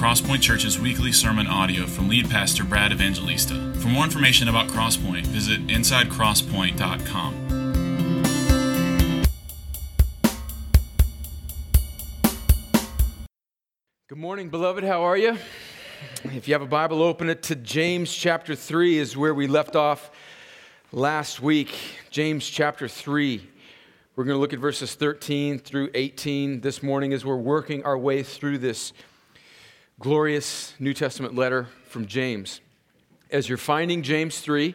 Crosspoint Church's weekly sermon audio from lead pastor Brad Evangelista. For more information about Crosspoint, visit insidecrosspoint.com. Good morning, beloved. How are you? If you have a Bible, open it to James chapter 3, is where we left off last week. James chapter 3. We're going to look at verses 13 through 18 this morning as we're working our way through this glorious New Testament letter from James. As you're finding James 3,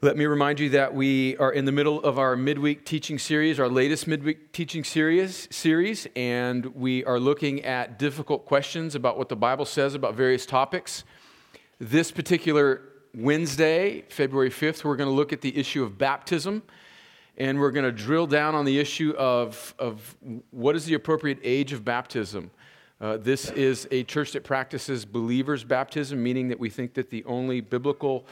let me remind you that we are in the middle of our midweek teaching series, our latest midweek teaching series, series, and we are looking at difficult questions about what the Bible says about various topics. This particular Wednesday, February 5th, we're going to look at the issue of baptism, and we're going to drill down on the issue of, of what is the appropriate age of baptism. Uh, this is a church that practices believers' baptism, meaning that we think that the only biblical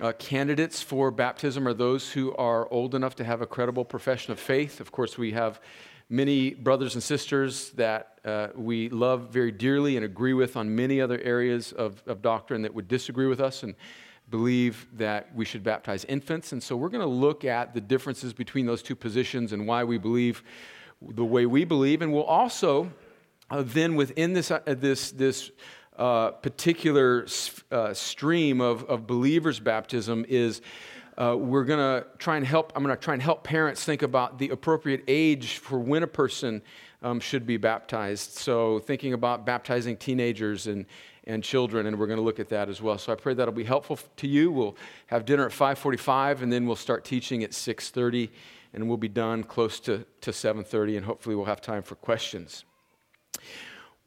uh, candidates for baptism are those who are old enough to have a credible profession of faith. Of course, we have many brothers and sisters that uh, we love very dearly and agree with on many other areas of, of doctrine that would disagree with us and believe that we should baptize infants. And so we're going to look at the differences between those two positions and why we believe the way we believe. And we'll also uh, then within this, uh, this, this uh, particular uh, stream of, of believers' baptism is uh, we're going to try and help, I'm going to try and help parents think about the appropriate age for when a person um, should be baptized. So thinking about baptizing teenagers and, and children, and we're going to look at that as well. So I pray that'll be helpful to you. We'll have dinner at 5:45, and then we'll start teaching at 6:30, and we'll be done close to, to 7:30, and hopefully we'll have time for questions.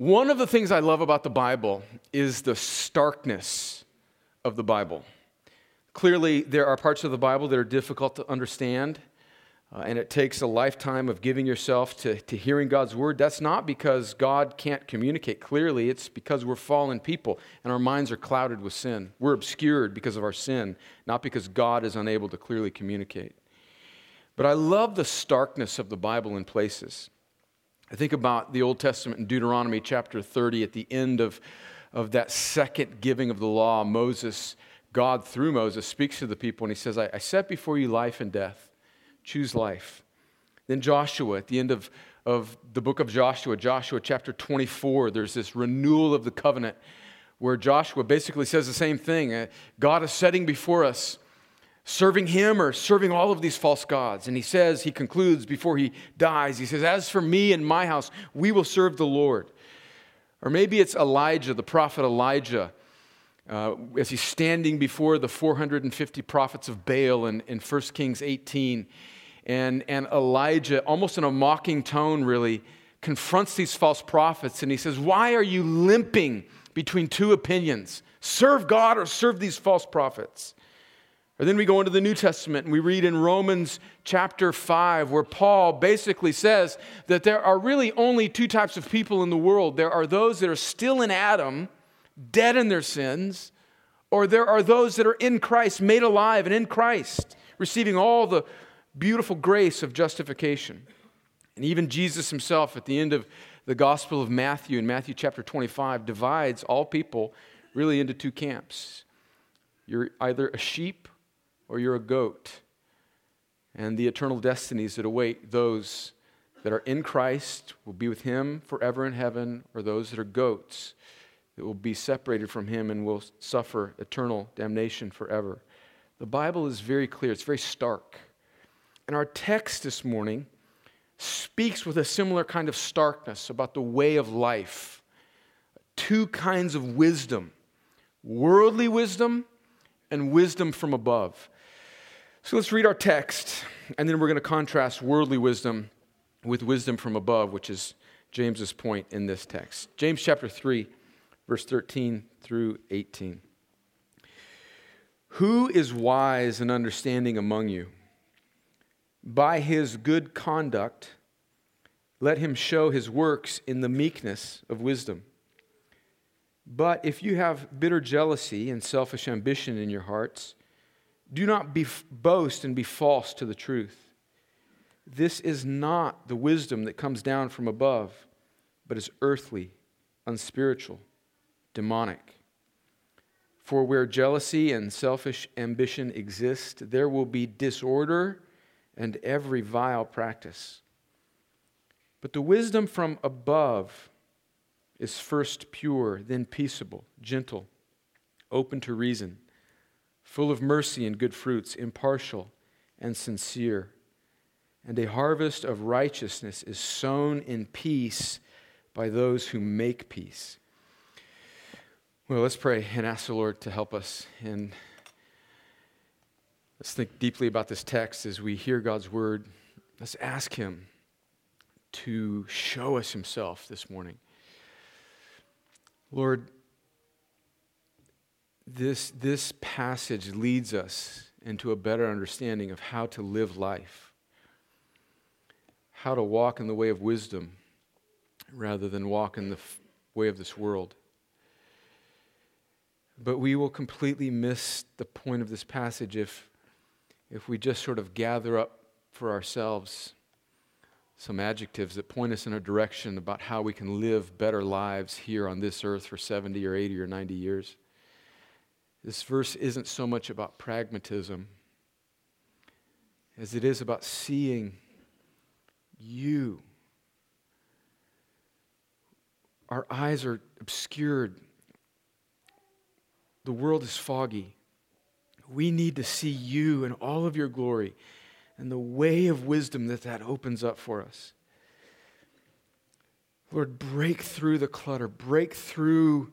One of the things I love about the Bible is the starkness of the Bible. Clearly, there are parts of the Bible that are difficult to understand, uh, and it takes a lifetime of giving yourself to, to hearing God's word. That's not because God can't communicate clearly, it's because we're fallen people and our minds are clouded with sin. We're obscured because of our sin, not because God is unable to clearly communicate. But I love the starkness of the Bible in places. I think about the Old Testament in Deuteronomy chapter 30 at the end of, of that second giving of the law. Moses, God through Moses, speaks to the people and he says, I, I set before you life and death. Choose life. Then Joshua, at the end of, of the book of Joshua, Joshua chapter 24, there's this renewal of the covenant where Joshua basically says the same thing. Uh, God is setting before us serving him or serving all of these false gods. And he says, he concludes before he dies, he says, As for me and my house, we will serve the Lord. Or maybe it's Elijah, the prophet Elijah, uh, as he's standing before the 450 prophets of Baal in, in 1 Kings 18. And, and Elijah, almost in a mocking tone, really, confronts these false prophets and he says, Why are you limping between two opinions? Serve God or serve these false prophets? Or then we go into the New Testament and we read in Romans chapter 5, where Paul basically says that there are really only two types of people in the world there are those that are still in Adam, dead in their sins, or there are those that are in Christ, made alive and in Christ, receiving all the beautiful grace of justification. And even Jesus himself, at the end of the Gospel of Matthew, in Matthew chapter 25, divides all people really into two camps. You're either a sheep or you're a goat. And the eternal destinies that await those that are in Christ will be with him forever in heaven, or those that are goats that will be separated from him and will suffer eternal damnation forever. The Bible is very clear, it's very stark. And our text this morning speaks with a similar kind of starkness about the way of life. Two kinds of wisdom worldly wisdom and wisdom from above. So let's read our text, and then we're going to contrast worldly wisdom with wisdom from above, which is James's point in this text. James chapter 3, verse 13 through 18. Who is wise and understanding among you? By his good conduct, let him show his works in the meekness of wisdom. But if you have bitter jealousy and selfish ambition in your hearts, do not be, boast and be false to the truth. This is not the wisdom that comes down from above, but is earthly, unspiritual, demonic. For where jealousy and selfish ambition exist, there will be disorder and every vile practice. But the wisdom from above is first pure, then peaceable, gentle, open to reason, full of mercy and good fruits, impartial and sincere. And a harvest of righteousness is sown in peace by those who make peace. Well, let's pray and ask the Lord to help us. And let's think deeply about this text as we hear God's word. Let's ask Him to show us Himself this morning. Lord, this, this passage leads us into a better understanding of how to live life, how to walk in the way of wisdom rather than walk in the f- way of this world. But we will completely miss the point of this passage if, if we just sort of gather up for ourselves some adjectives that point us in a direction about how we can live better lives here on this earth for 70 or 80 or 90 years. This verse isn't so much about pragmatism as it is about seeing you. Our eyes are obscured, the world is foggy. We need to see you in all of your glory and the way of wisdom that that opens up for us. Lord, break through the clutter, break through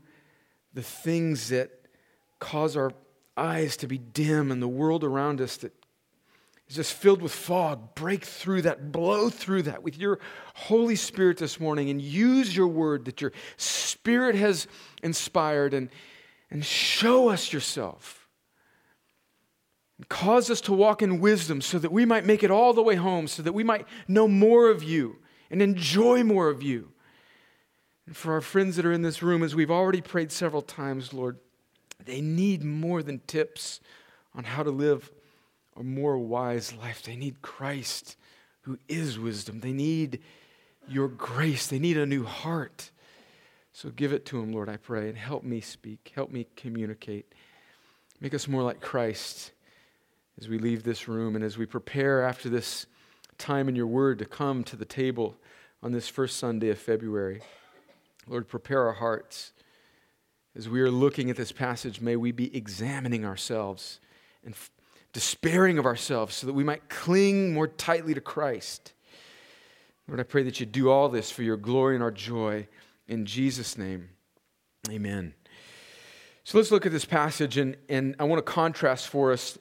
the things that cause our eyes to be dim and the world around us that is just filled with fog. Break through that, blow through that with your Holy Spirit this morning and use your word that your Spirit has inspired and, and show us yourself. And cause us to walk in wisdom so that we might make it all the way home, so that we might know more of you and enjoy more of you. And for our friends that are in this room, as we've already prayed several times, Lord, they need more than tips on how to live a more wise life. They need Christ, who is wisdom. They need your grace. They need a new heart. So give it to them, Lord, I pray, and help me speak. Help me communicate. Make us more like Christ as we leave this room and as we prepare after this time in your word to come to the table on this first Sunday of February. Lord, prepare our hearts as we are looking at this passage, may we be examining ourselves and f- despairing of ourselves so that we might cling more tightly to Christ. Lord, I pray that you do all this for your glory and our joy. In Jesus' name, amen. So let's look at this passage, and, and I want to contrast for us.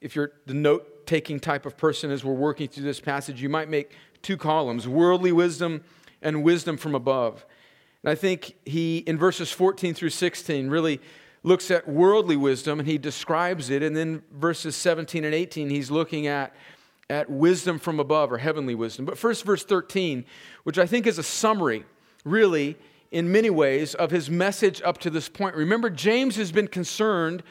If you're the note taking type of person as we're working through this passage, you might make two columns worldly wisdom and wisdom from above. And I think he, in verses 14 through 16, really looks at worldly wisdom and he describes it. And then verses 17 and 18, he's looking at, at wisdom from above or heavenly wisdom. But first, verse 13, which I think is a summary, really, in many ways, of his message up to this point. Remember, James has been concerned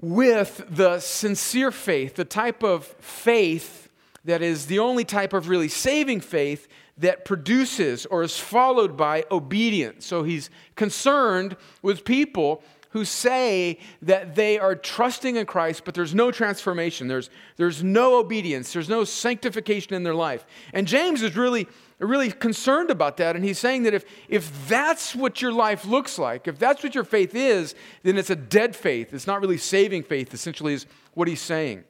with the sincere faith, the type of faith that is the only type of really saving faith that produces or is followed by obedience. So he's concerned with people who say that they are trusting in Christ, but there's no transformation. There's, there's no obedience. There's no sanctification in their life. And James is really, really concerned about that. And he's saying that if, if that's what your life looks like, if that's what your faith is, then it's a dead faith. It's not really saving faith, essentially, is what he's saying.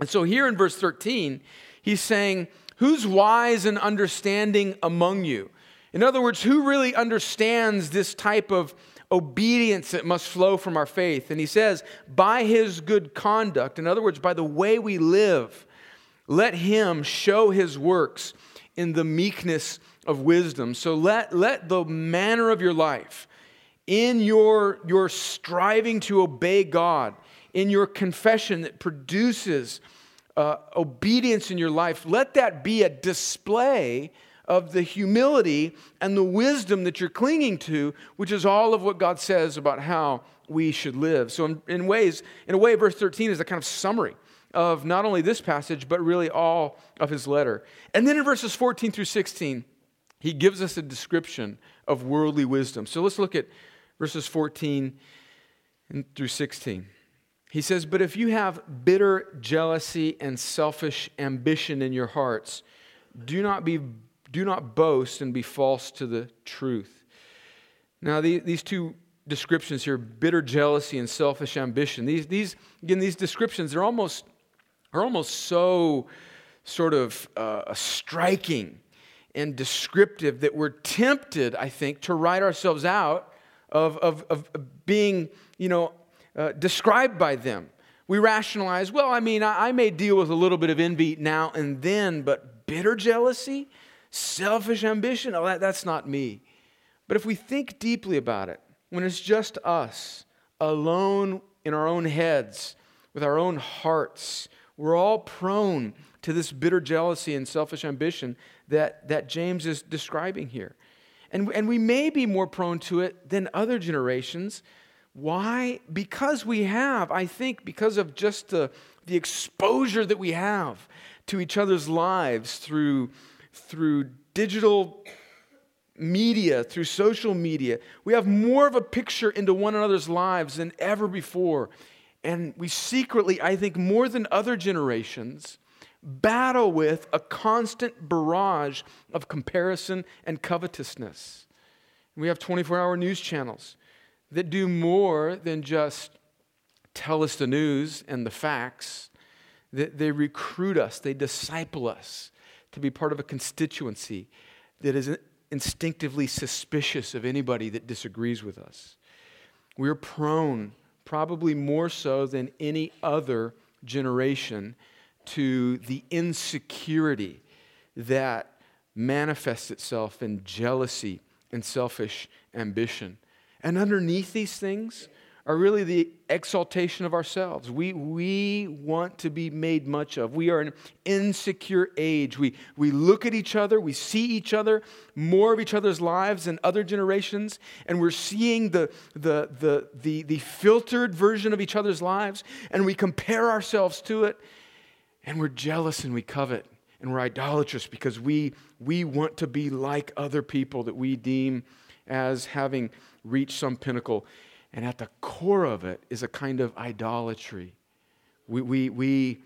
And so here in verse 13, he's saying, Who's wise and understanding among you? In other words, who really understands this type of obedience that must flow from our faith? And he says, by his good conduct, in other words, by the way we live, let him show his works in the meekness of wisdom. So let, let the manner of your life, in your, your striving to obey God, in your confession that produces uh, obedience in your life, let that be a display of the humility and the wisdom that you're clinging to, which is all of what God says about how we should live. So, in, in ways, in a way, verse 13 is a kind of summary of not only this passage, but really all of his letter. And then in verses 14 through 16, he gives us a description of worldly wisdom. So let's look at verses 14 through 16. He says, But if you have bitter jealousy and selfish ambition in your hearts, do not, be, do not boast and be false to the truth. Now, the, these two descriptions here bitter jealousy and selfish ambition these, these again these descriptions are almost are almost so sort of uh, striking and descriptive that we're tempted i think to write ourselves out of, of, of being you know uh, described by them we rationalize well i mean I, I may deal with a little bit of envy now and then but bitter jealousy selfish ambition oh, that, that's not me but if we think deeply about it when it's just us, alone in our own heads, with our own hearts, we're all prone to this bitter jealousy and selfish ambition that, that James is describing here. And, and we may be more prone to it than other generations. Why? Because we have, I think, because of just the, the exposure that we have to each other's lives through, through digital media, through social media, we have more of a picture into one another's lives than ever before. And we secretly, I think, more than other generations, battle with a constant barrage of comparison and covetousness. We have 24 hour news channels that do more than just tell us the news and the facts. that They recruit us, they disciple us to be part of a constituency that is instinctively suspicious of anybody that disagrees with us. We're prone, probably more so than any other generation, to the insecurity that manifests itself in jealousy and selfish ambition. And underneath these things, are really the exaltation of ourselves. We, we want to be made much of. We are an insecure age. We, we look at each other, we see each other, more of each other's lives than other generations, and we're seeing the, the, the, the, the filtered version of each other's lives, and we compare ourselves to it, and we're jealous and we covet, and we're idolatrous because we, we want to be like other people that we deem as having reached some pinnacle. And at the core of it is a kind of idolatry. We, we, we,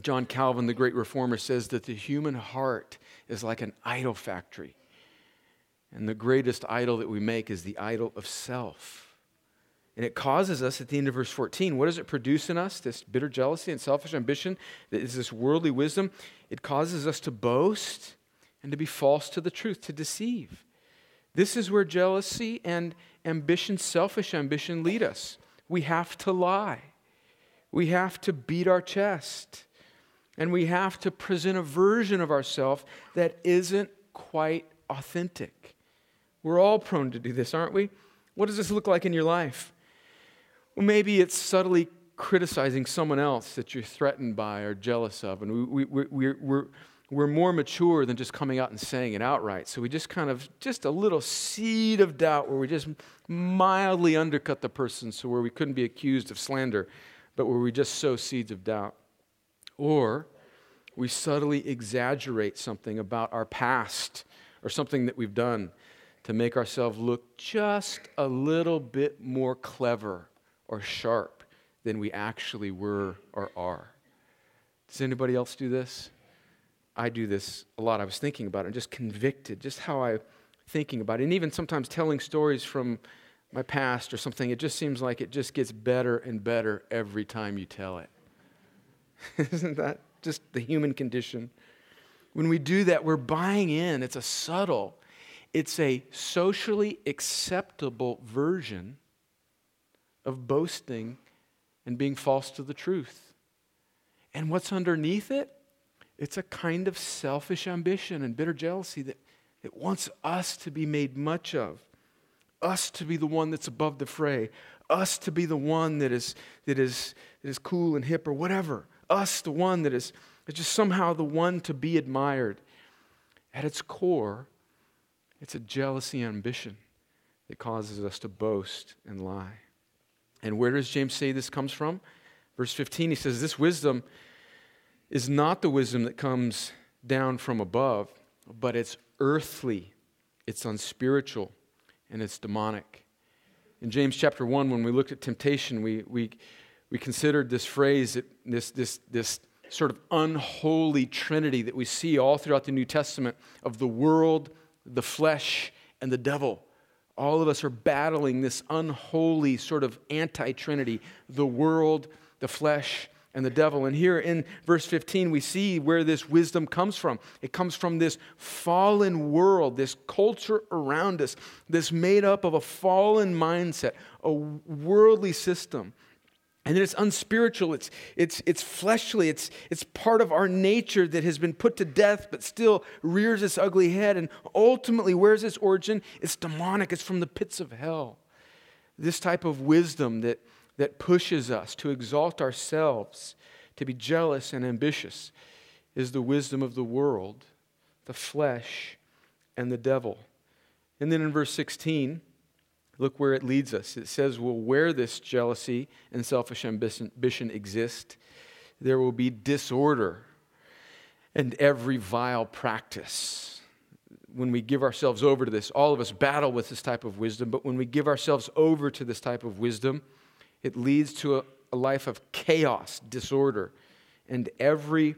John Calvin, the great reformer, says that the human heart is like an idol factory. And the greatest idol that we make is the idol of self. And it causes us, at the end of verse 14, what does it produce in us? This bitter jealousy and selfish ambition, that is this worldly wisdom. It causes us to boast and to be false to the truth, to deceive. This is where jealousy and ambition, selfish ambition, lead us. We have to lie. We have to beat our chest. And we have to present a version of ourselves that isn't quite authentic. We're all prone to do this, aren't we? What does this look like in your life? Well, maybe it's subtly criticizing someone else that you're threatened by or jealous of. And we, we, we, we're, we're more mature than just coming out and saying it outright. So we just kind of, just a little seed of doubt where we just mildly undercut the person so where we couldn't be accused of slander, but where we just sow seeds of doubt. Or we subtly exaggerate something about our past or something that we've done to make ourselves look just a little bit more clever or sharp than we actually were or are. Does anybody else do this? I do this a lot. I was thinking about it and just convicted, just how I'm thinking about it. And even sometimes telling stories from my past or something, it just seems like it just gets better and better every time you tell it. Isn't that just the human condition? When we do that, we're buying in. It's a subtle, it's a socially acceptable version of boasting and being false to the truth. And what's underneath it? It's a kind of selfish ambition and bitter jealousy that, that wants us to be made much of, us to be the one that's above the fray, us to be the one that is, that is, that is cool and hip or whatever, us the one that is, is just somehow the one to be admired. At its core, it's a jealousy ambition that causes us to boast and lie. And where does James say this comes from? Verse 15, he says, This wisdom is not the wisdom that comes down from above, but it's earthly it's unspiritual, and it's demonic. In James chapter 1, when we looked at temptation, we, we, we considered this phrase, this, this, this sort of unholy trinity that we see all throughout the New Testament of the world, the flesh, and the devil. All of us are battling this unholy sort of anti trinity the world, the flesh, and the devil. And here in verse 15, we see where this wisdom comes from. It comes from this fallen world, this culture around us, this made up of a fallen mindset, a worldly system. And then it's unspiritual, it's, it's, it's fleshly, it's, it's part of our nature that has been put to death but still rears its ugly head. And ultimately, where's its origin? It's demonic, it's from the pits of hell. This type of wisdom that, that pushes us to exalt ourselves, to be jealous and ambitious, is the wisdom of the world, the flesh, and the devil. And then in verse 16, Look where it leads us. It says, Well, where this jealousy and selfish ambition exist, there will be disorder and every vile practice. When we give ourselves over to this, all of us battle with this type of wisdom, but when we give ourselves over to this type of wisdom, it leads to a, a life of chaos, disorder, and every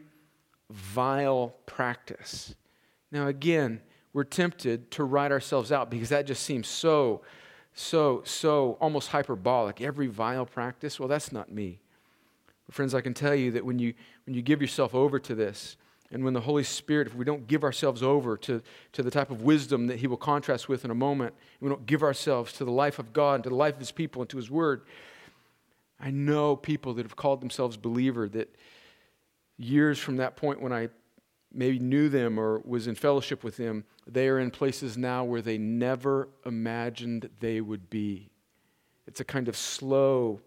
vile practice. Now, again, we're tempted to write ourselves out because that just seems so so, so almost hyperbolic. Every vile practice, well, that's not me. But friends, I can tell you that when you, when you give yourself over to this, and when the Holy Spirit, if we don't give ourselves over to, to the type of wisdom that He will contrast with in a moment, we don't give ourselves to the life of God, to the life of His people, and to His Word, I know people that have called themselves believer that years from that point when I maybe knew them or was in fellowship with them, they are in places now where they never imagined they would be. It's a kind of slow,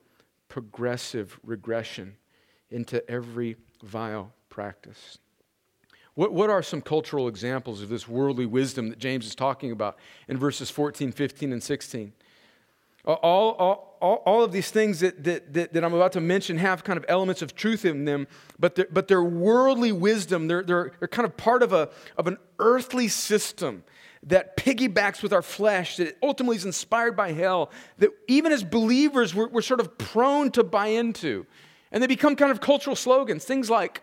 progressive regression into every vile practice. What, what are some cultural examples of this worldly wisdom that James is talking about in verses 14, 15, and 16? All, all, all, all of these things that, that, that, that, I'm about to mention have kind of elements of truth in them, but they're, but they're worldly wisdom. They're, they're, they're kind of part of, a, of an earthly system that piggybacks with our flesh, that ultimately is inspired by hell, that even as believers, we're, we're sort of prone to buy into. And they become kind of cultural slogans. Things like,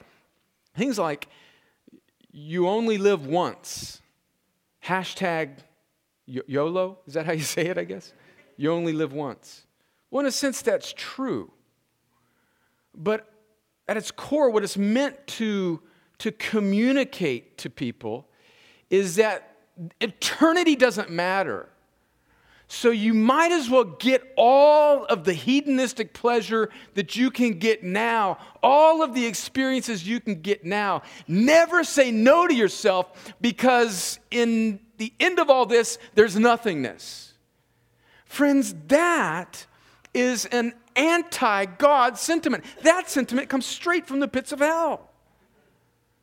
things like, you only live once. Hashtag YOLO. Is that how you say it, I guess? You only live once. Well, in a sense, that's true. But at its core, what it's meant to, to communicate to people is that eternity doesn't matter. So you might as well get all of the hedonistic pleasure that you can get now, all of the experiences you can get now. Never say no to yourself because in the end of all this, there's nothingness. Friends, that is an anti God sentiment. That sentiment comes straight from the pits of hell.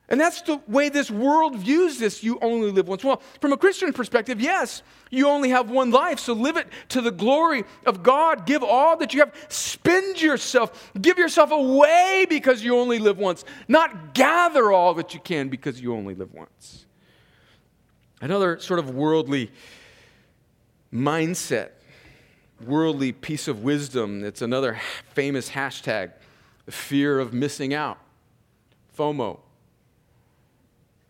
And that's the way this world views this. You only live once. Well, from a Christian perspective, yes, you only have one life, so live it to the glory of God. Give all that you have. Spend yourself. Give yourself away because you only live once. Not gather all that you can because you only live once. Another sort of worldly mindset worldly piece of wisdom. It's another famous hashtag the fear of missing out, FOMO.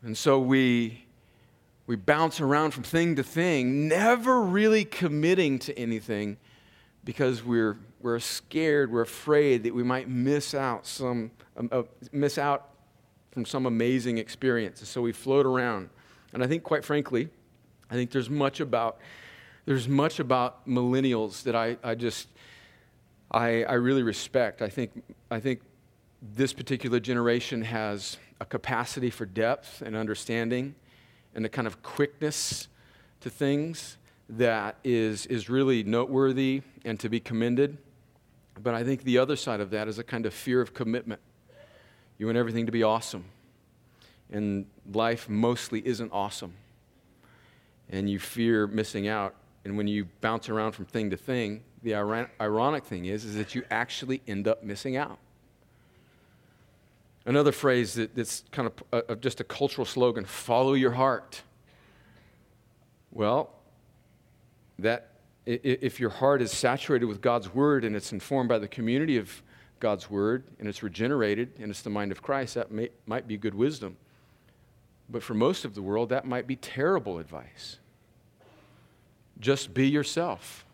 And so we, we bounce around from thing to thing, never really committing to anything because we're, we're scared, we're afraid that we might miss out, some, um, uh, miss out from some amazing experience. So we float around. And I think, quite frankly, I think there's much about there's much about millennials that I, I just, I, I really respect. I think, I think this particular generation has a capacity for depth and understanding and a kind of quickness to things that is, is really noteworthy and to be commended. But I think the other side of that is a kind of fear of commitment. You want everything to be awesome. And life mostly isn't awesome. And you fear missing out and when you bounce around from thing to thing, the ironic thing is, is that you actually end up missing out. Another phrase that, that's kind of uh, a, just a cultural slogan follow your heart. Well, that if your heart is saturated with God's word and it's informed by the community of God's word and it's regenerated and it's the mind of Christ, that may, might be good wisdom. But for most of the world, that might be terrible advice. Just be yourself.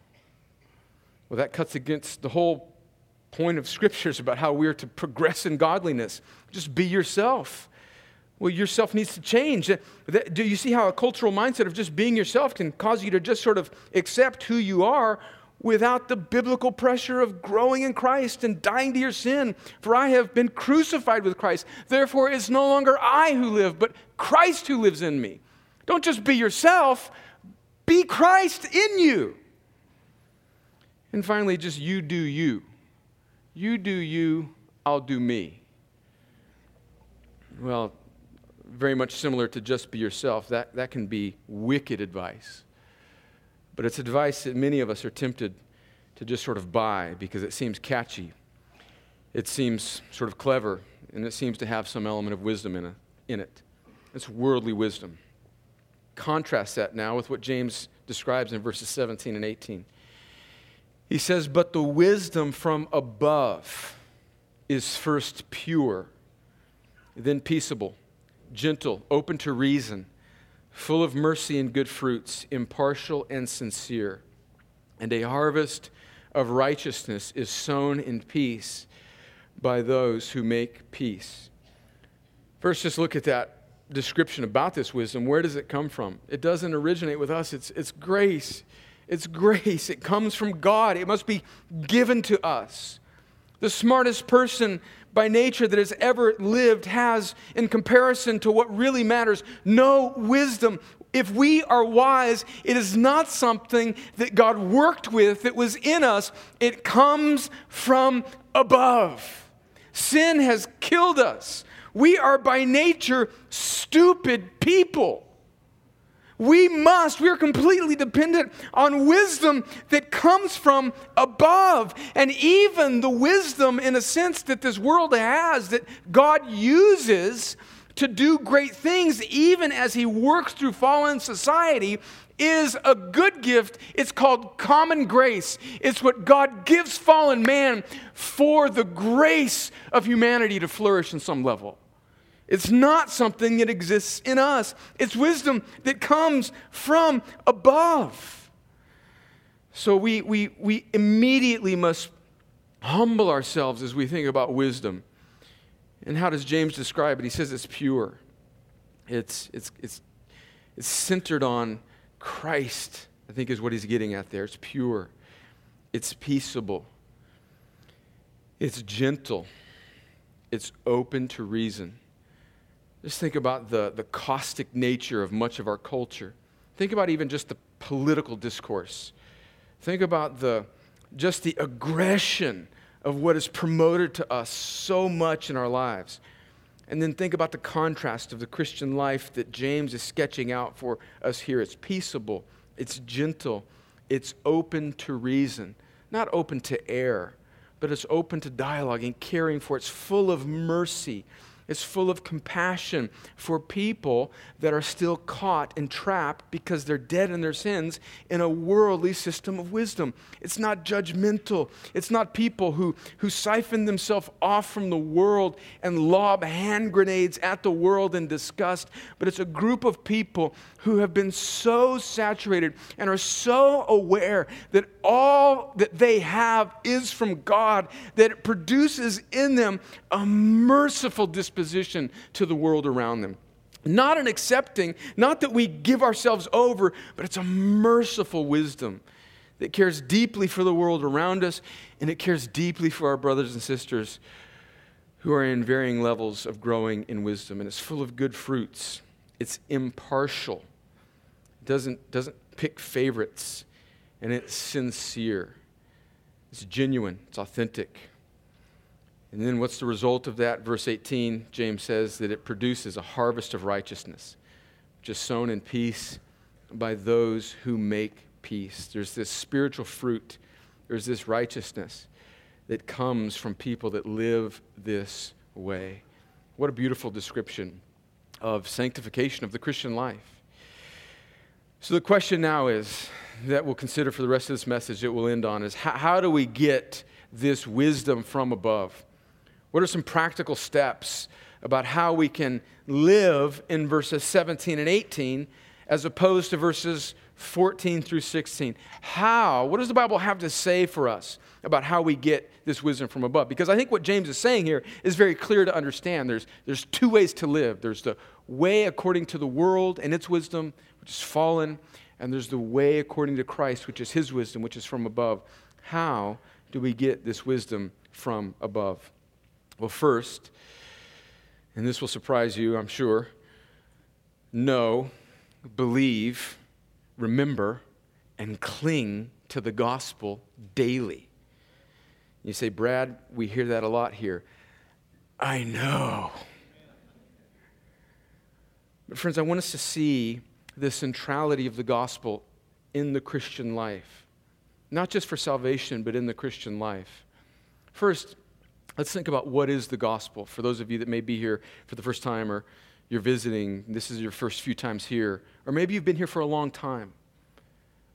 Well, that cuts against the whole point of scriptures about how we are to progress in godliness. Just be yourself. Well, yourself needs to change. Do you see how a cultural mindset of just being yourself can cause you to just sort of accept who you are without the biblical pressure of growing in Christ and dying to your sin? For I have been crucified with Christ. Therefore, it's no longer I who live, but Christ who lives in me. Don't just be yourself, be Christ in you. And finally, just you do you. You do you, I'll do me. Well, very much similar to just be yourself. That, that can be wicked advice. But it's advice that many of us are tempted to just sort of buy because it seems catchy. It seems sort of clever, and it seems to have some element of wisdom in, a, in it. It's worldly wisdom. Contrast that now with what James describes in verses 17 and 18. He says, But the wisdom from above is first pure, then peaceable gentle, open to reason, full of mercy and good fruits, impartial and sincere. And a harvest of righteousness is sown in peace by those who make peace. First, just look at that description about this wisdom. Where does it come from? It doesn't originate with us, it's, it's grace. It's grace. It comes from God. It must be given to us. The smartest person by nature that has ever lived has, in comparison to what really matters, no wisdom. If we are wise, it is not something that God worked with that was in us, it comes from above. Sin has killed us. We are by nature stupid people. We must, we are completely dependent on wisdom that comes from above. And even the wisdom, in a sense, that this world has, that God uses to do great things, even as He works through fallen society, is a good gift. It's called common grace. It's what God gives fallen man for the grace of humanity to flourish in some level. It's not something that exists in us, it's wisdom that comes from above. So we, we, we immediately must humble ourselves as we think about wisdom. And how does James describe it? He says it's pure, it's, it's, it's, it's centered on Christ, I think is what he's getting at there. It's pure, it's peaceable, it's gentle, it's open to reason. Just think about the, the caustic nature of much of our culture. Think about even just the political discourse. Think about the, just the aggression of what is promoted to us so much in our lives. And then think about the contrast of the Christian life that James is sketching out for us here. It's peaceable, it's gentle, it's open to reason, not open to error, but it's open to dialogue and caring for. It's full of mercy is full of compassion for people that are still caught and trapped because they're dead in their sins in a worldly system of wisdom. It's not judgmental. It's not people who, who siphon themselves off from the world and lob hand grenades at the world in disgust, but it's a group of people who have been so saturated and are so aware that all that they have is from God, that it produces in them a merciful disposition to the world around them. Not an accepting, not that we give ourselves over, but it's a merciful wisdom that cares deeply for the world around us and it cares deeply for our brothers and sisters who are in varying levels of growing in wisdom. And it's full of good fruits, it's impartial, it doesn't, doesn't pick favorites, and it's sincere. It's genuine, it's authentic. And then what's the result of that? Verse 18, James says that it produces a harvest of righteousness, which is sown in peace by those who make peace. There's this spiritual fruit, there's this righteousness that comes from people that live this way. What a beautiful description of sanctification of the Christian life. So the question now is that we'll consider for the rest of this message that we'll end on is how, how do we get this wisdom from above? What are some practical steps about how we can live in verses 17 and 18 as opposed to verses 14 through 16? How? What does the Bible have to say for us about how we get this wisdom from above? Because I think what James is saying here is very clear to understand. There's, there's two ways to live there's the way according to the world and its wisdom, which is fallen, and there's the way according to Christ, which is his wisdom, which is from above. How do we get this wisdom from above? Well, first, and this will surprise you, I'm sure, know, believe, remember, and cling to the gospel daily. You say, Brad, we hear that a lot here. I know. But, friends, I want us to see the centrality of the gospel in the Christian life, not just for salvation, but in the Christian life. First, let's think about what is the gospel. For those of you that may be here for the first time or you're visiting, this is your first few times here, or maybe you've been here for a long time.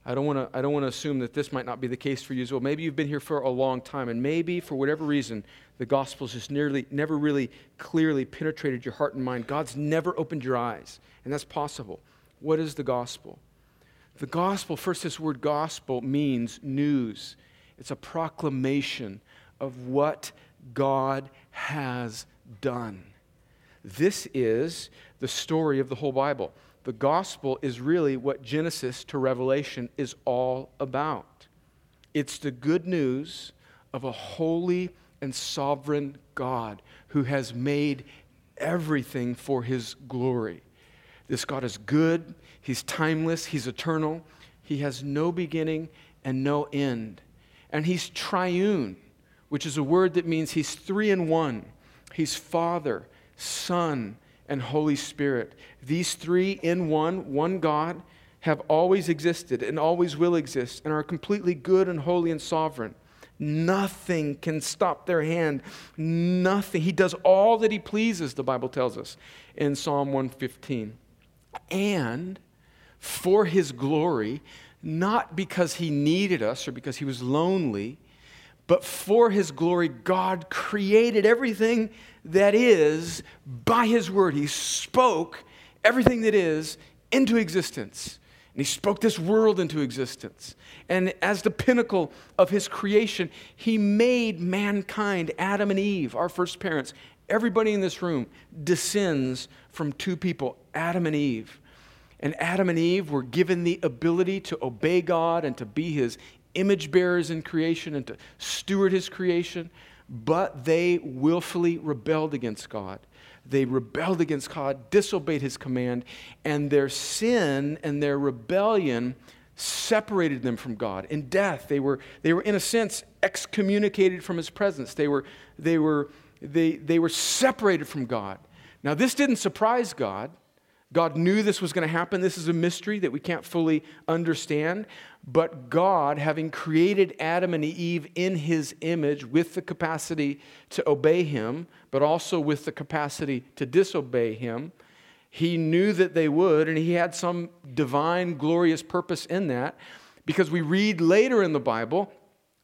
I don't want to I don't want to assume that this might not be the case for you as well. Maybe you've been here for a long time and maybe for whatever reason the gospel's just nearly never really clearly penetrated your heart and mind. God's never opened your eyes, and that's possible. What is the gospel? The gospel, first this word gospel means news. It's a proclamation of what God has done. This is the story of the whole Bible. The gospel is really what Genesis to Revelation is all about. It's the good news of a holy and sovereign God who has made everything for his glory. This God is good, he's timeless, he's eternal, he has no beginning and no end. And he's triune which is a word that means he's three in one. He's Father, Son, and Holy Spirit. These three in one, one God, have always existed and always will exist and are completely good and holy and sovereign. Nothing can stop their hand. Nothing. He does all that he pleases, the Bible tells us in Psalm 115. And for his glory, not because he needed us or because he was lonely, but for his glory, God created everything that is by his word. He spoke everything that is into existence. And he spoke this world into existence. And as the pinnacle of his creation, he made mankind, Adam and Eve, our first parents. Everybody in this room descends from two people, Adam and Eve. And Adam and Eve were given the ability to obey God and to be his image bearers in creation and to steward his creation, but they willfully rebelled against God. They rebelled against God, disobeyed his command, and their sin and their rebellion separated them from God. In death, they were, they were in a sense, excommunicated from his presence. They were, they, were, they, they were separated from God. Now, this didn't surprise God. God knew this was going to happen. This is a mystery that we can't fully understand. But God, having created Adam and Eve in his image with the capacity to obey him, but also with the capacity to disobey him, he knew that they would, and he had some divine, glorious purpose in that. Because we read later in the Bible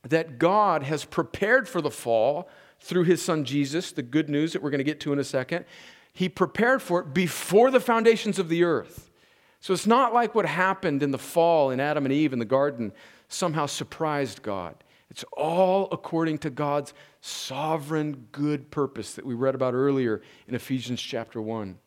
that God has prepared for the fall through his son Jesus, the good news that we're going to get to in a second. He prepared for it before the foundations of the earth. So it's not like what happened in the fall in Adam and Eve in the garden somehow surprised God. It's all according to God's sovereign good purpose that we read about earlier in Ephesians chapter 1.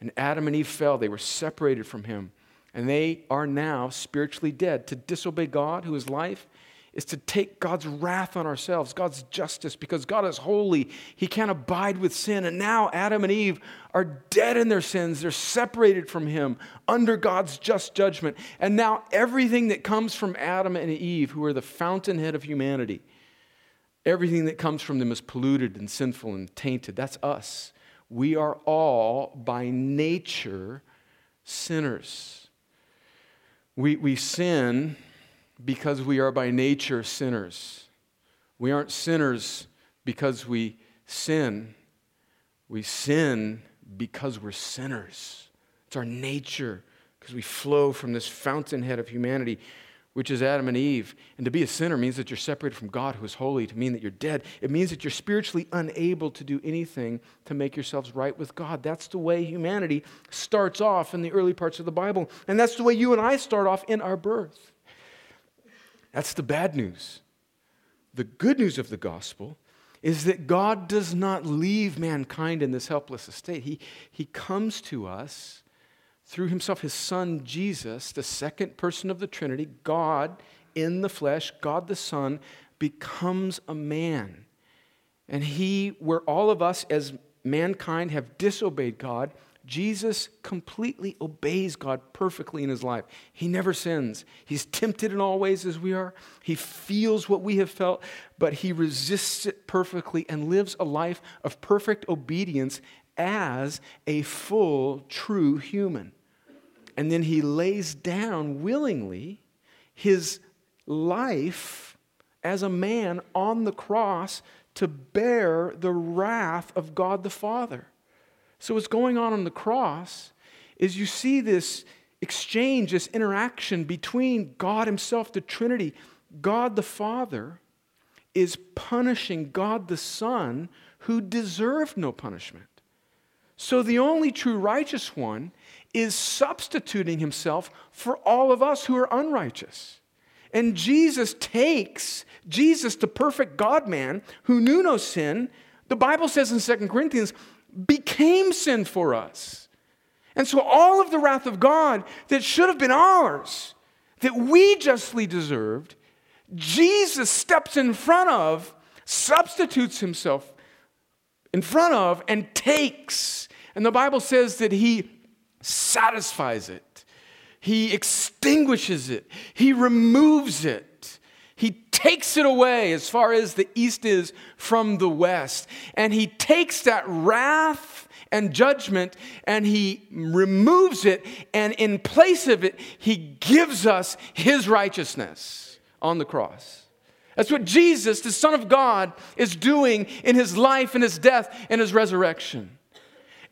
And Adam and Eve fell, they were separated from Him, and they are now spiritually dead. To disobey God, who is life, is to take God's wrath on ourselves, God's justice, because God is holy. He can't abide with sin. And now Adam and Eve are dead in their sins. They're separated from Him under God's just judgment. And now everything that comes from Adam and Eve, who are the fountainhead of humanity, everything that comes from them is polluted and sinful and tainted. That's us. We are all by nature sinners. We, we sin because we are by nature sinners. We aren't sinners because we sin. We sin because we're sinners. It's our nature because we flow from this fountainhead of humanity, which is Adam and Eve. And to be a sinner means that you're separated from God, who is holy, to mean that you're dead. It means that you're spiritually unable to do anything to make yourselves right with God. That's the way humanity starts off in the early parts of the Bible. And that's the way you and I start off in our birth. That's the bad news. The good news of the gospel is that God does not leave mankind in this helpless state. He, he comes to us through himself, his son Jesus, the second person of the Trinity, God in the flesh, God the Son, becomes a man. And he, where all of us as mankind have disobeyed God, Jesus completely obeys God perfectly in his life. He never sins. He's tempted in all ways as we are. He feels what we have felt, but he resists it perfectly and lives a life of perfect obedience as a full, true human. And then he lays down willingly his life as a man on the cross to bear the wrath of God the Father. So, what's going on on the cross is you see this exchange, this interaction between God Himself, the Trinity. God the Father is punishing God the Son who deserved no punishment. So, the only true righteous one is substituting Himself for all of us who are unrighteous. And Jesus takes Jesus, the perfect God man who knew no sin. The Bible says in 2 Corinthians, became sin for us. And so all of the wrath of God that should have been ours, that we justly deserved, Jesus steps in front of, substitutes himself in front of, and takes. And the Bible says that he satisfies it, he extinguishes it, he removes it. He takes it away as far as the east is from the west. And he takes that wrath and judgment and he removes it. And in place of it, he gives us his righteousness on the cross. That's what Jesus, the Son of God, is doing in his life and his death and his resurrection.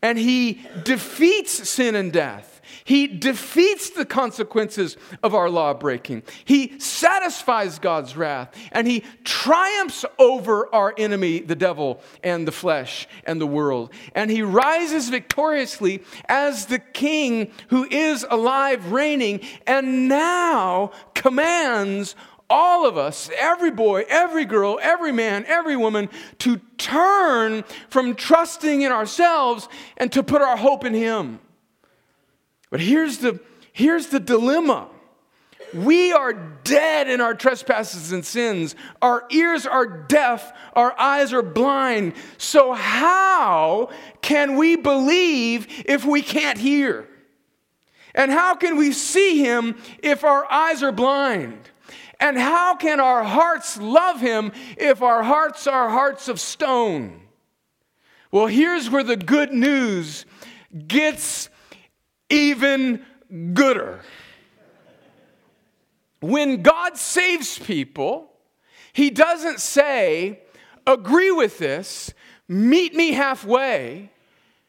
And he defeats sin and death. He defeats the consequences of our law breaking. He satisfies God's wrath and he triumphs over our enemy, the devil, and the flesh and the world. And he rises victoriously as the king who is alive, reigning, and now commands all of us, every boy, every girl, every man, every woman, to turn from trusting in ourselves and to put our hope in Him. But here's the, here's the dilemma. We are dead in our trespasses and sins. Our ears are deaf. Our eyes are blind. So, how can we believe if we can't hear? And how can we see Him if our eyes are blind? And how can our hearts love Him if our hearts are hearts of stone? Well, here's where the good news gets even gooder. When God saves people, He doesn't say, agree with this, meet me halfway.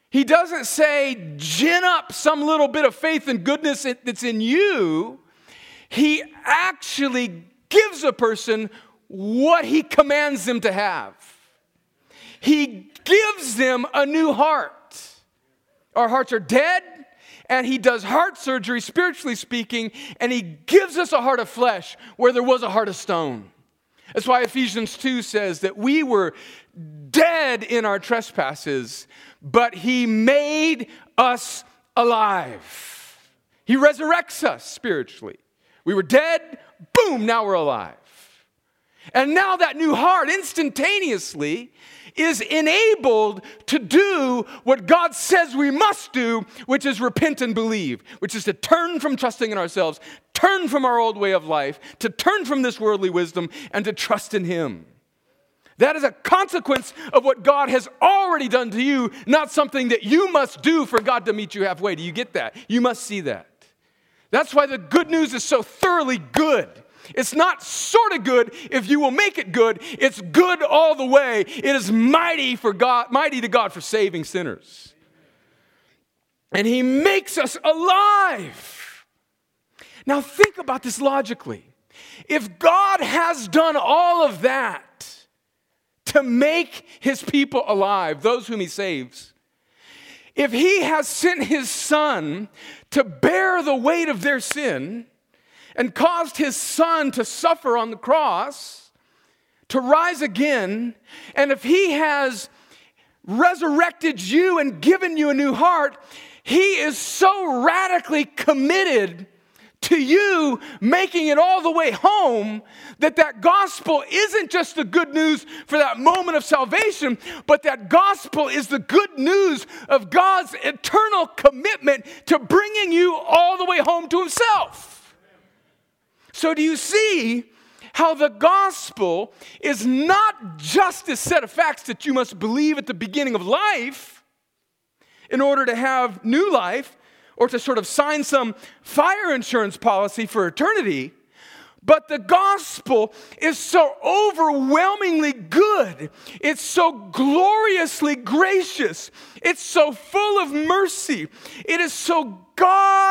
He doesn't say, gin up some little bit of faith and goodness that's in you. He actually gives a person what he commands them to have. He gives them a new heart. Our hearts are dead, and he does heart surgery, spiritually speaking, and he gives us a heart of flesh where there was a heart of stone. That's why Ephesians 2 says that we were dead in our trespasses, but he made us alive. He resurrects us spiritually. We were dead, boom, now we're alive. And now that new heart instantaneously is enabled to do what God says we must do, which is repent and believe, which is to turn from trusting in ourselves, turn from our old way of life, to turn from this worldly wisdom, and to trust in Him. That is a consequence of what God has already done to you, not something that you must do for God to meet you halfway. Do you get that? You must see that. That's why the good news is so thoroughly good. It's not sort of good if you will make it good. It's good all the way. It is mighty for God, mighty to God for saving sinners. And he makes us alive. Now, think about this logically. If God has done all of that to make his people alive, those whom he saves, if he has sent his son to bear the weight of their sin and caused his son to suffer on the cross, to rise again, and if he has resurrected you and given you a new heart, he is so radically committed to you making it all the way home that that gospel isn't just the good news for that moment of salvation but that gospel is the good news of God's eternal commitment to bringing you all the way home to himself so do you see how the gospel is not just a set of facts that you must believe at the beginning of life in order to have new life or to sort of sign some fire insurance policy for eternity. But the gospel is so overwhelmingly good. It's so gloriously gracious. It's so full of mercy. It is so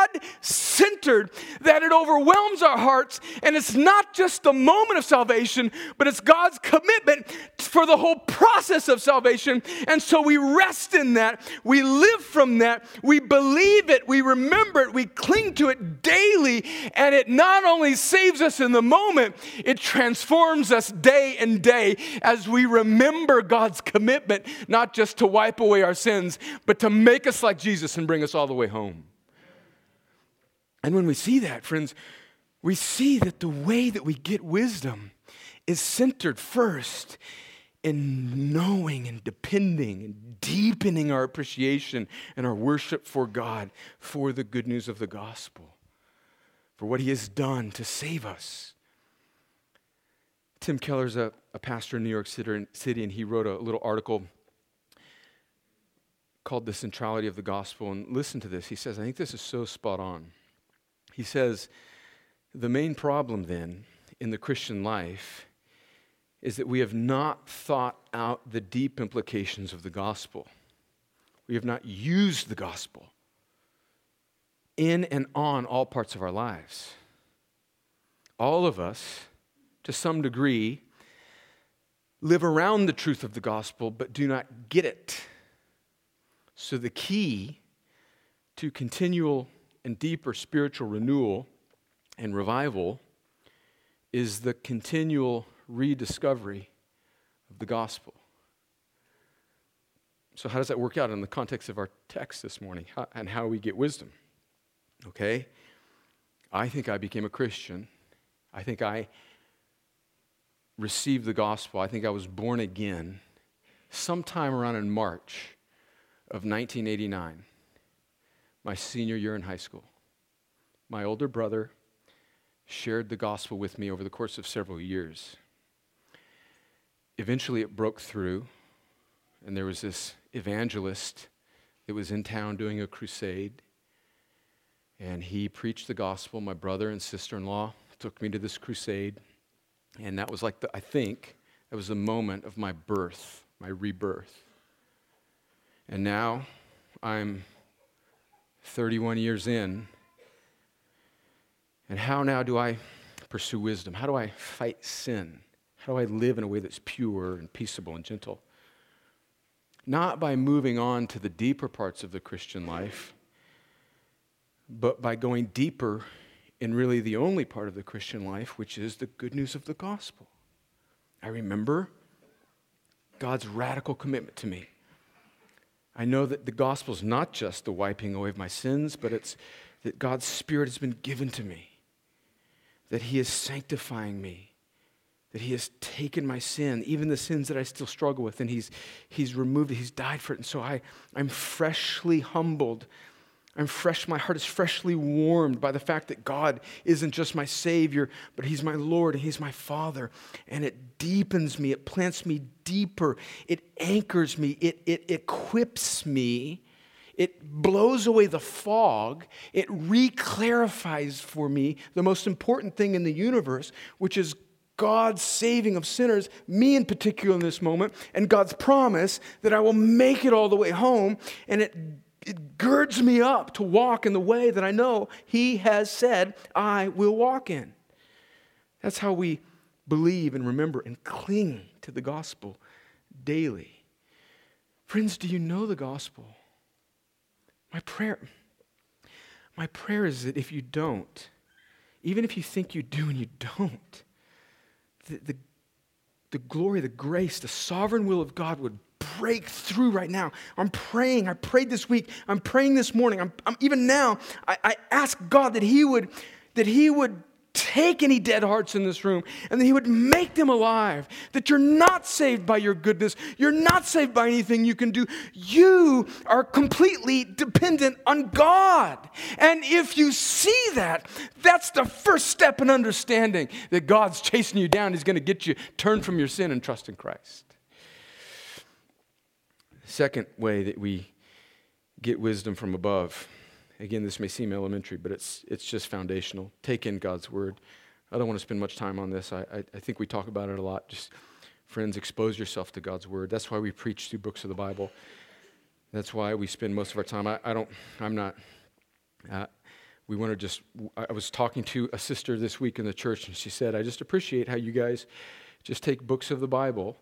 God centered that it overwhelms our hearts. And it's not just the moment of salvation, but it's God's commitment for the whole process of salvation. And so we rest in that. We live from that. We believe it. We remember it. We cling to it daily. And it not only saves us in the moment, it transforms us day and day as we remember God's commitment, not just to wipe away our sins, but to make us like Jesus and bring us all the way home. And when we see that, friends, we see that the way that we get wisdom is centered first in knowing and depending and deepening our appreciation and our worship for God for the good news of the gospel, for what He has done to save us. Tim Keller's a, a pastor in New York City, and he wrote a little article called The Centrality of the Gospel. And listen to this. He says, I think this is so spot on. He says, the main problem then in the Christian life is that we have not thought out the deep implications of the gospel. We have not used the gospel in and on all parts of our lives. All of us, to some degree, live around the truth of the gospel but do not get it. So, the key to continual and deeper spiritual renewal and revival is the continual rediscovery of the gospel. So, how does that work out in the context of our text this morning how, and how we get wisdom? Okay? I think I became a Christian. I think I received the gospel. I think I was born again sometime around in March of 1989 my senior year in high school. My older brother shared the gospel with me over the course of several years. Eventually, it broke through, and there was this evangelist that was in town doing a crusade. And he preached the gospel. My brother and sister in law took me to this crusade. And that was like, the, I think, that was the moment of my birth, my rebirth. And now I'm 31 years in. And how now do I pursue wisdom? How do I fight sin? How do I live in a way that's pure and peaceable and gentle? Not by moving on to the deeper parts of the Christian life, but by going deeper in really the only part of the Christian life, which is the good news of the gospel. I remember God's radical commitment to me. I know that the gospel is not just the wiping away of my sins, but it's that God's Spirit has been given to me, that He is sanctifying me, that He has taken my sin, even the sins that I still struggle with, and He's, he's removed it, He's died for it. And so I, I'm freshly humbled I'm fresh, my heart is freshly warmed by the fact that God isn't just my Savior, but He's my Lord and He's my Father. And it deepens me, it plants me deeper, it anchors me, it, it equips me, it blows away the fog, it reclarifies for me the most important thing in the universe, which is God's saving of sinners, me in particular in this moment, and God's promise that I will make it all the way home. And it it girds me up to walk in the way that I know He has said I will walk in. That's how we believe and remember and cling to the gospel daily. Friends, do you know the gospel? My prayer, my prayer is that if you don't, even if you think you do and you don't, the, the, the glory, the grace, the sovereign will of God would break through right now. I'm praying. I prayed this week. I'm praying this morning. I'm, I'm even now. I, I ask God that He would that He would take any dead hearts in this room and that He would make them alive. That you're not saved by your goodness. You're not saved by anything you can do. You are completely dependent on God. And if you see that, that's the first step in understanding that God's chasing you down. He's going to get you turned from your sin and trust in Christ. Second way that we get wisdom from above Again, this may seem elementary, but it's, it's just foundational. Take in God's word. I don't want to spend much time on this. I, I, I think we talk about it a lot. Just, friends, expose yourself to God's word. That's why we preach through books of the Bible. That's why we spend most of our time. I, I don't, I'm not, uh, we want to just, I was talking to a sister this week in the church, and she said, I just appreciate how you guys just take books of the Bible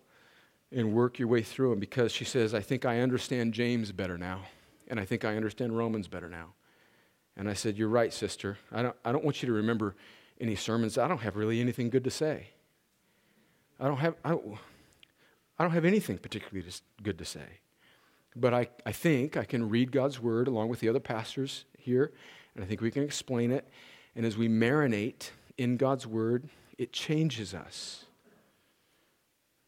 and work your way through them because she says, I think I understand James better now, and I think I understand Romans better now. And I said, You're right, sister. I don't, I don't want you to remember any sermons. I don't have really anything good to say. I don't have, I don't, I don't have anything particularly good to say. But I, I think I can read God's word along with the other pastors here, and I think we can explain it. And as we marinate in God's word, it changes us.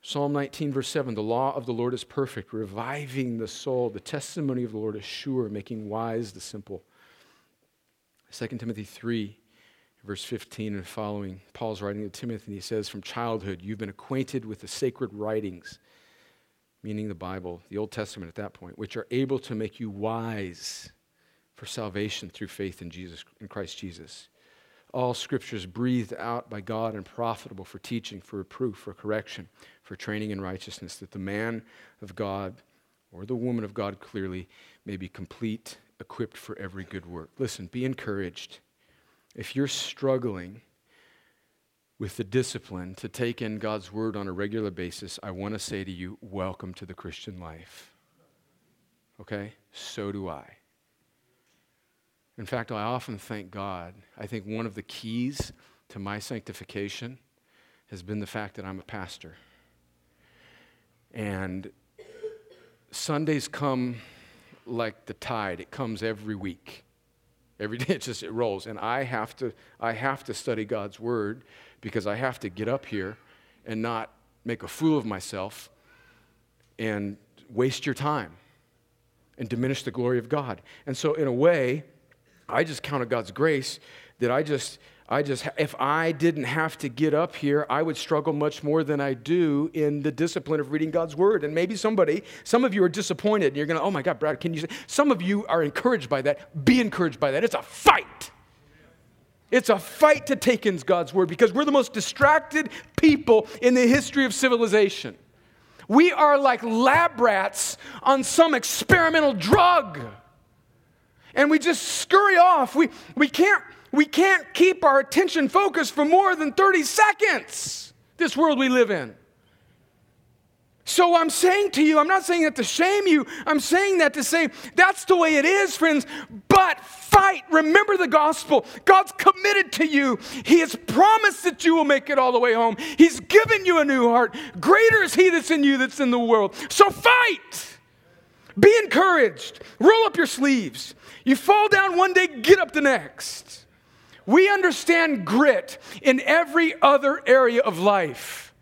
Psalm 19, verse 7 The law of the Lord is perfect, reviving the soul. The testimony of the Lord is sure, making wise the simple. 2 Timothy 3, verse 15 and following, Paul's writing to Timothy, and he says, From childhood, you've been acquainted with the sacred writings, meaning the Bible, the Old Testament at that point, which are able to make you wise for salvation through faith in Jesus, in Christ Jesus. All scriptures breathed out by God and profitable for teaching, for reproof, for correction, for training in righteousness, that the man of God or the woman of God clearly may be complete equipped for every good work. Listen, be encouraged. If you're struggling with the discipline to take in God's word on a regular basis, I want to say to you, welcome to the Christian life. Okay? So do I. In fact, I often thank God. I think one of the keys to my sanctification has been the fact that I'm a pastor. And Sundays come like the tide. It comes every week. Every day it just it rolls. And I have to I have to study God's word because I have to get up here and not make a fool of myself and waste your time and diminish the glory of God. And so in a way, I just count on God's grace that I just I just, if I didn't have to get up here, I would struggle much more than I do in the discipline of reading God's word. And maybe somebody, some of you are disappointed and you're going to, oh my God, Brad, can you say? Some of you are encouraged by that. Be encouraged by that. It's a fight. It's a fight to take in God's word because we're the most distracted people in the history of civilization. We are like lab rats on some experimental drug. And we just scurry off. We, we can't we can't keep our attention focused for more than 30 seconds, this world we live in. So I'm saying to you, I'm not saying that to shame you, I'm saying that to say that's the way it is, friends. But fight. Remember the gospel. God's committed to you. He has promised that you will make it all the way home. He's given you a new heart. Greater is He that's in you that's in the world. So fight. Be encouraged. Roll up your sleeves. You fall down one day, get up the next. We understand grit in every other area of life.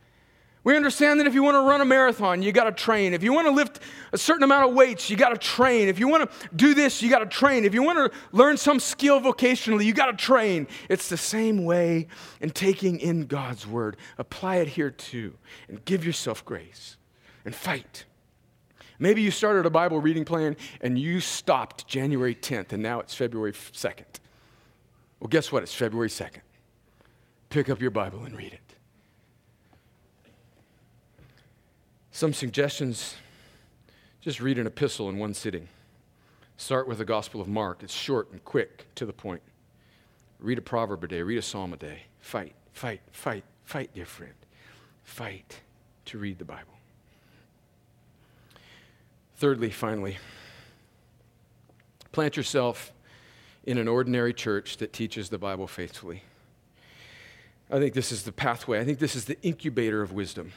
We understand that if you want to run a marathon, you got to train. If you want to lift a certain amount of weights, you got to train. If you want to do this, you got to train. If you want to learn some skill vocationally, you got to train. It's the same way in taking in God's word. Apply it here too and give yourself grace and fight. Maybe you started a Bible reading plan and you stopped January 10th and now it's February 2nd. Well, guess what? It's February 2nd. Pick up your Bible and read it. Some suggestions just read an epistle in one sitting. Start with the Gospel of Mark. It's short and quick, to the point. Read a proverb a day, read a psalm a day. Fight, fight, fight, fight, dear friend. Fight to read the Bible. Thirdly, finally, plant yourself in an ordinary church that teaches the Bible faithfully. I think this is the pathway. I think this is the incubator of wisdom.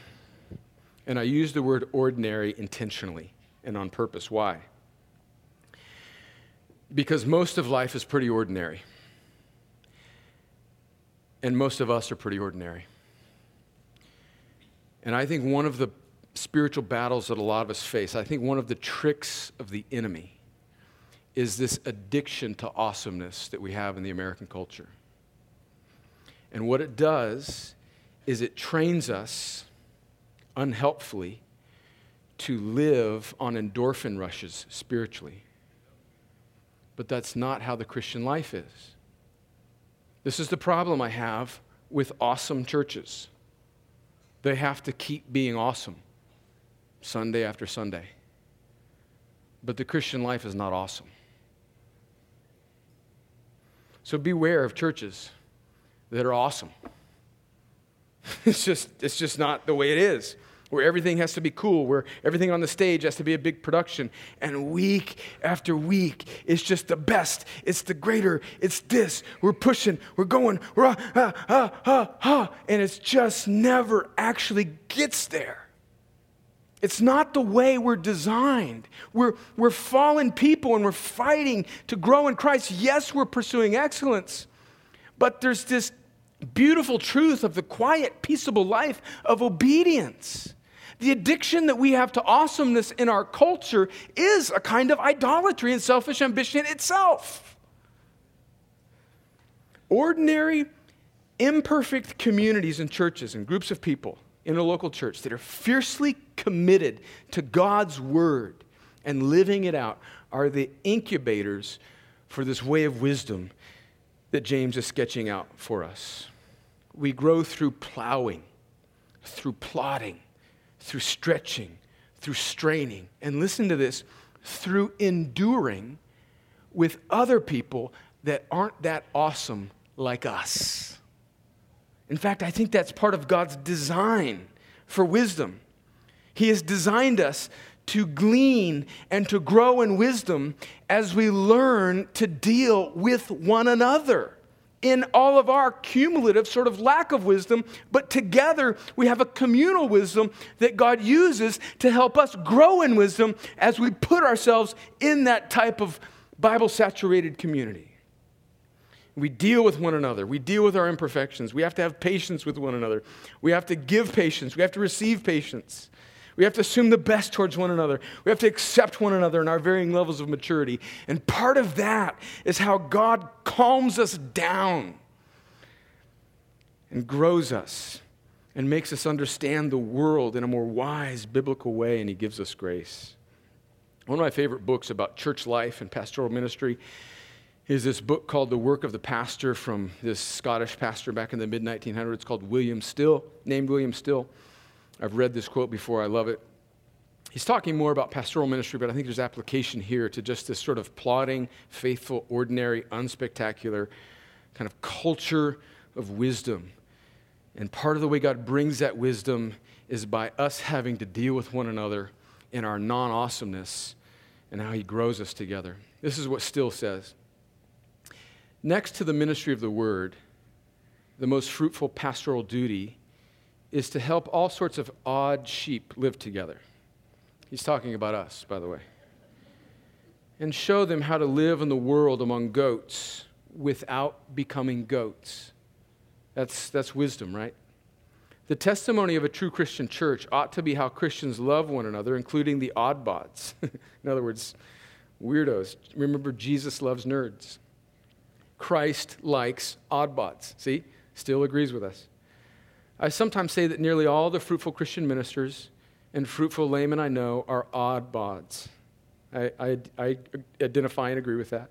And I use the word ordinary intentionally and on purpose. Why? Because most of life is pretty ordinary. And most of us are pretty ordinary. And I think one of the spiritual battles that a lot of us face, I think one of the tricks of the enemy is this addiction to awesomeness that we have in the American culture. And what it does is it trains us unhelpfully to live on endorphin rushes spiritually. But that's not how the Christian life is. This is the problem I have with awesome churches. They have to keep being awesome Sunday after Sunday. But the Christian life is not awesome. So beware of churches that are awesome. It's just, it's just not the way it is where everything has to be cool, where everything on the stage has to be a big production. And week after week, it's just the best. It's the greater. It's this. We're pushing. We're going. We're ah, ah, ah, ah. And it just never actually gets there. It's not the way we're designed. We're, we're fallen people and we're fighting to grow in Christ. Yes, we're pursuing excellence, but there's this beautiful truth of the quiet, peaceable life of obedience. The addiction that we have to awesomeness in our culture is a kind of idolatry and selfish ambition itself. Ordinary, imperfect communities and churches and groups of people in a local church that are fiercely committed to God's word and living it out are the incubators for this way of wisdom that James is sketching out for us. We grow through plowing, through plodding, through stretching, through straining, and listen to this, through enduring with other people that aren't that awesome like us. In fact, I think that's part of God's design for wisdom. He has designed us to glean and to grow in wisdom as we learn to deal with one another in all of our cumulative sort of lack of wisdom, but together we have a communal wisdom that God uses to help us grow in wisdom as we put ourselves in that type of Bible saturated community. We deal with one another. We deal with our imperfections. We have to have patience with one another. We have to give patience. We have to receive patience. We have to assume the best towards one another. We have to accept one another in our varying levels of maturity. And part of that is how God calms us down and grows us and makes us understand the world in a more wise, biblical way, and He gives us grace. One of my favorite books about church life and pastoral ministry is this book called The Work of the Pastor from this Scottish pastor back in the mid 1900s called William Still, named William Still. I've read this quote before, I love it. He's talking more about pastoral ministry, but I think there's application here to just this sort of plodding, faithful, ordinary, unspectacular kind of culture of wisdom. And part of the way God brings that wisdom is by us having to deal with one another in our non awesomeness and how He grows us together. This is what Still says. Next to the ministry of the word, the most fruitful pastoral duty is to help all sorts of odd sheep live together. He's talking about us, by the way. And show them how to live in the world among goats without becoming goats. That's, that's wisdom, right? The testimony of a true Christian church ought to be how Christians love one another, including the oddbods. in other words, weirdos. Remember, Jesus loves nerds. Christ likes oddbods. See? Still agrees with us. I sometimes say that nearly all the fruitful Christian ministers and fruitful laymen I know are oddbods. I, I, I identify and agree with that.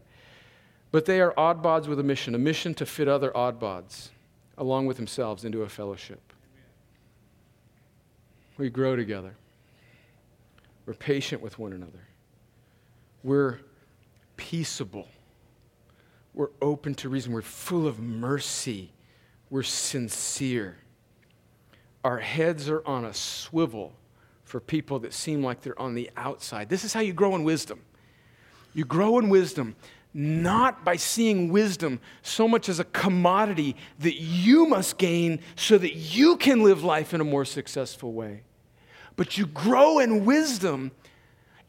But they are oddbods with a mission, a mission to fit other oddbods along with themselves into a fellowship. We grow together. We're patient with one another. We're peaceable. We're open to reason. We're full of mercy. We're sincere. Our heads are on a swivel for people that seem like they're on the outside. This is how you grow in wisdom. You grow in wisdom not by seeing wisdom so much as a commodity that you must gain so that you can live life in a more successful way. But you grow in wisdom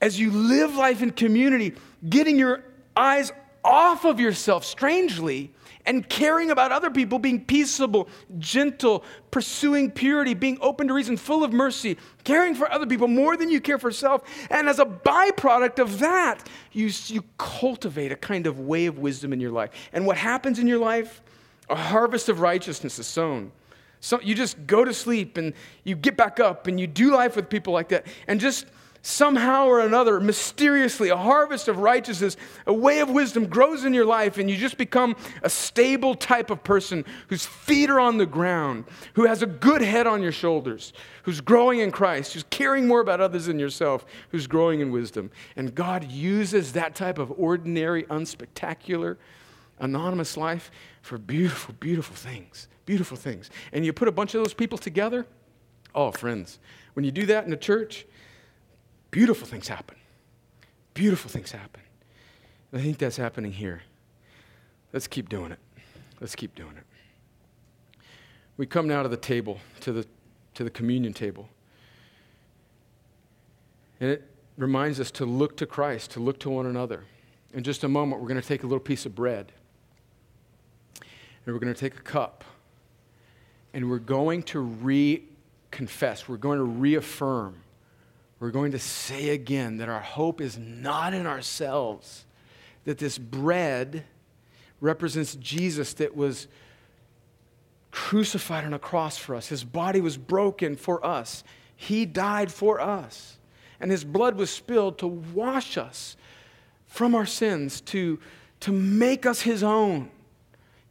as you live life in community, getting your eyes off of yourself strangely and caring about other people, being peaceable, gentle, pursuing purity, being open to reason, full of mercy, caring for other people more than you care for self. And as a byproduct of that, you, you cultivate a kind of way of wisdom in your life. And what happens in your life? A harvest of righteousness is sown. So you just go to sleep and you get back up and you do life with people like that. And just somehow or another, mysteriously, a harvest of righteousness, a way of wisdom grows in your life, and you just become a stable type of person whose feet are on the ground, who has a good head on your shoulders, who's growing in Christ, who's caring more about others than yourself, who's growing in wisdom. And God uses that type of ordinary, unspectacular, anonymous life for beautiful, beautiful things. Beautiful things. And you put a bunch of those people together. Oh, friends, when you do that in a church, beautiful things happen. Beautiful things happen. And I think that's happening here. Let's keep doing it. Let's keep doing it. We come now to the table, to the, to the communion table. And it reminds us to look to Christ, to look to one another. In just a moment, we're going to take a little piece of bread. And we're going to take a cup. And we're going to re confess, we're going to reaffirm we're going to say again that our hope is not in ourselves, that this bread represents Jesus that was crucified on a cross for us. His body was broken for us, He died for us, and His blood was spilled to wash us from our sins, to, to make us His own.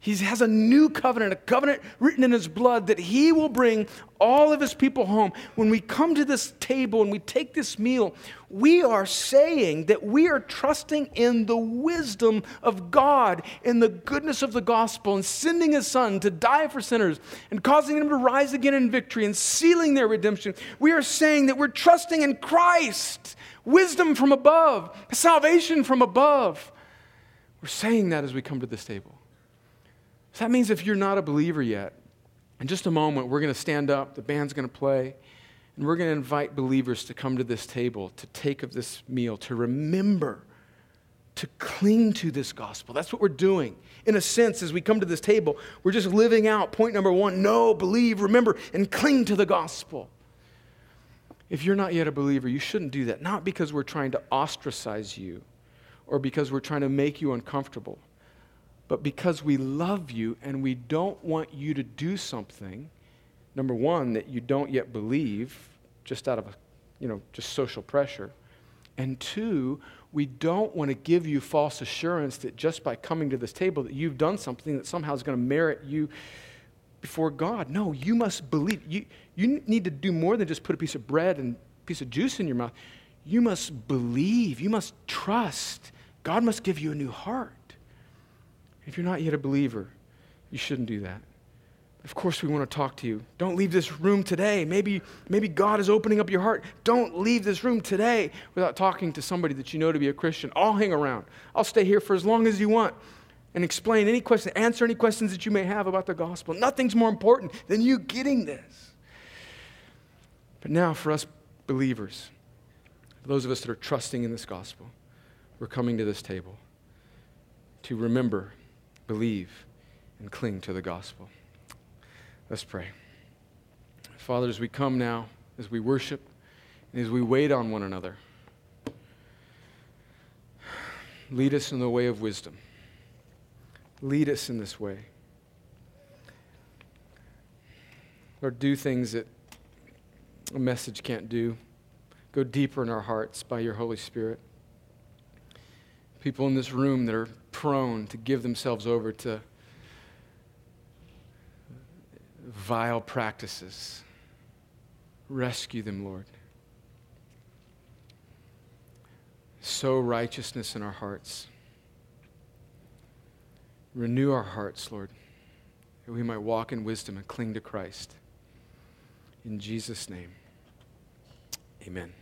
He has a new covenant, a covenant written in his blood that he will bring all of his people home. When we come to this table and we take this meal, we are saying that we are trusting in the wisdom of God, in the goodness of the gospel, and sending his son to die for sinners and causing them to rise again in victory and sealing their redemption. We are saying that we're trusting in Christ, wisdom from above, salvation from above. We're saying that as we come to this table. So that means if you're not a believer yet, in just a moment, we're going to stand up, the band's going to play, and we're going to invite believers to come to this table, to take of this meal, to remember, to cling to this gospel. That's what we're doing. In a sense, as we come to this table, we're just living out point number one know, believe, remember, and cling to the gospel. If you're not yet a believer, you shouldn't do that. Not because we're trying to ostracize you or because we're trying to make you uncomfortable but because we love you and we don't want you to do something, number one, that you don't yet believe, just out of, a, you know, just social pressure. And two, we don't want to give you false assurance that just by coming to this table that you've done something that somehow is going to merit you before God. No, you must believe. You, you need to do more than just put a piece of bread and a piece of juice in your mouth. You must believe. You must trust. God must give you a new heart. If you're not yet a believer, you shouldn't do that. Of course, we want to talk to you. Don't leave this room today. Maybe, maybe God is opening up your heart. Don't leave this room today without talking to somebody that you know to be a Christian. I'll hang around. I'll stay here for as long as you want and explain any questions, answer any questions that you may have about the gospel. Nothing's more important than you getting this. But now, for us believers, those of us that are trusting in this gospel, we're coming to this table to remember believe, and cling to the gospel. Let's pray. Father, as we come now, as we worship, and as we wait on one another, lead us in the way of wisdom. Lead us in this way. Lord, do things that a message can't do. Go deeper in our hearts by your Holy Spirit. People in this room that are prone to give themselves over to vile practices. Rescue them, Lord. Sow righteousness in our hearts. Renew our hearts, Lord, that we might walk in wisdom and cling to Christ. In Jesus' name, amen.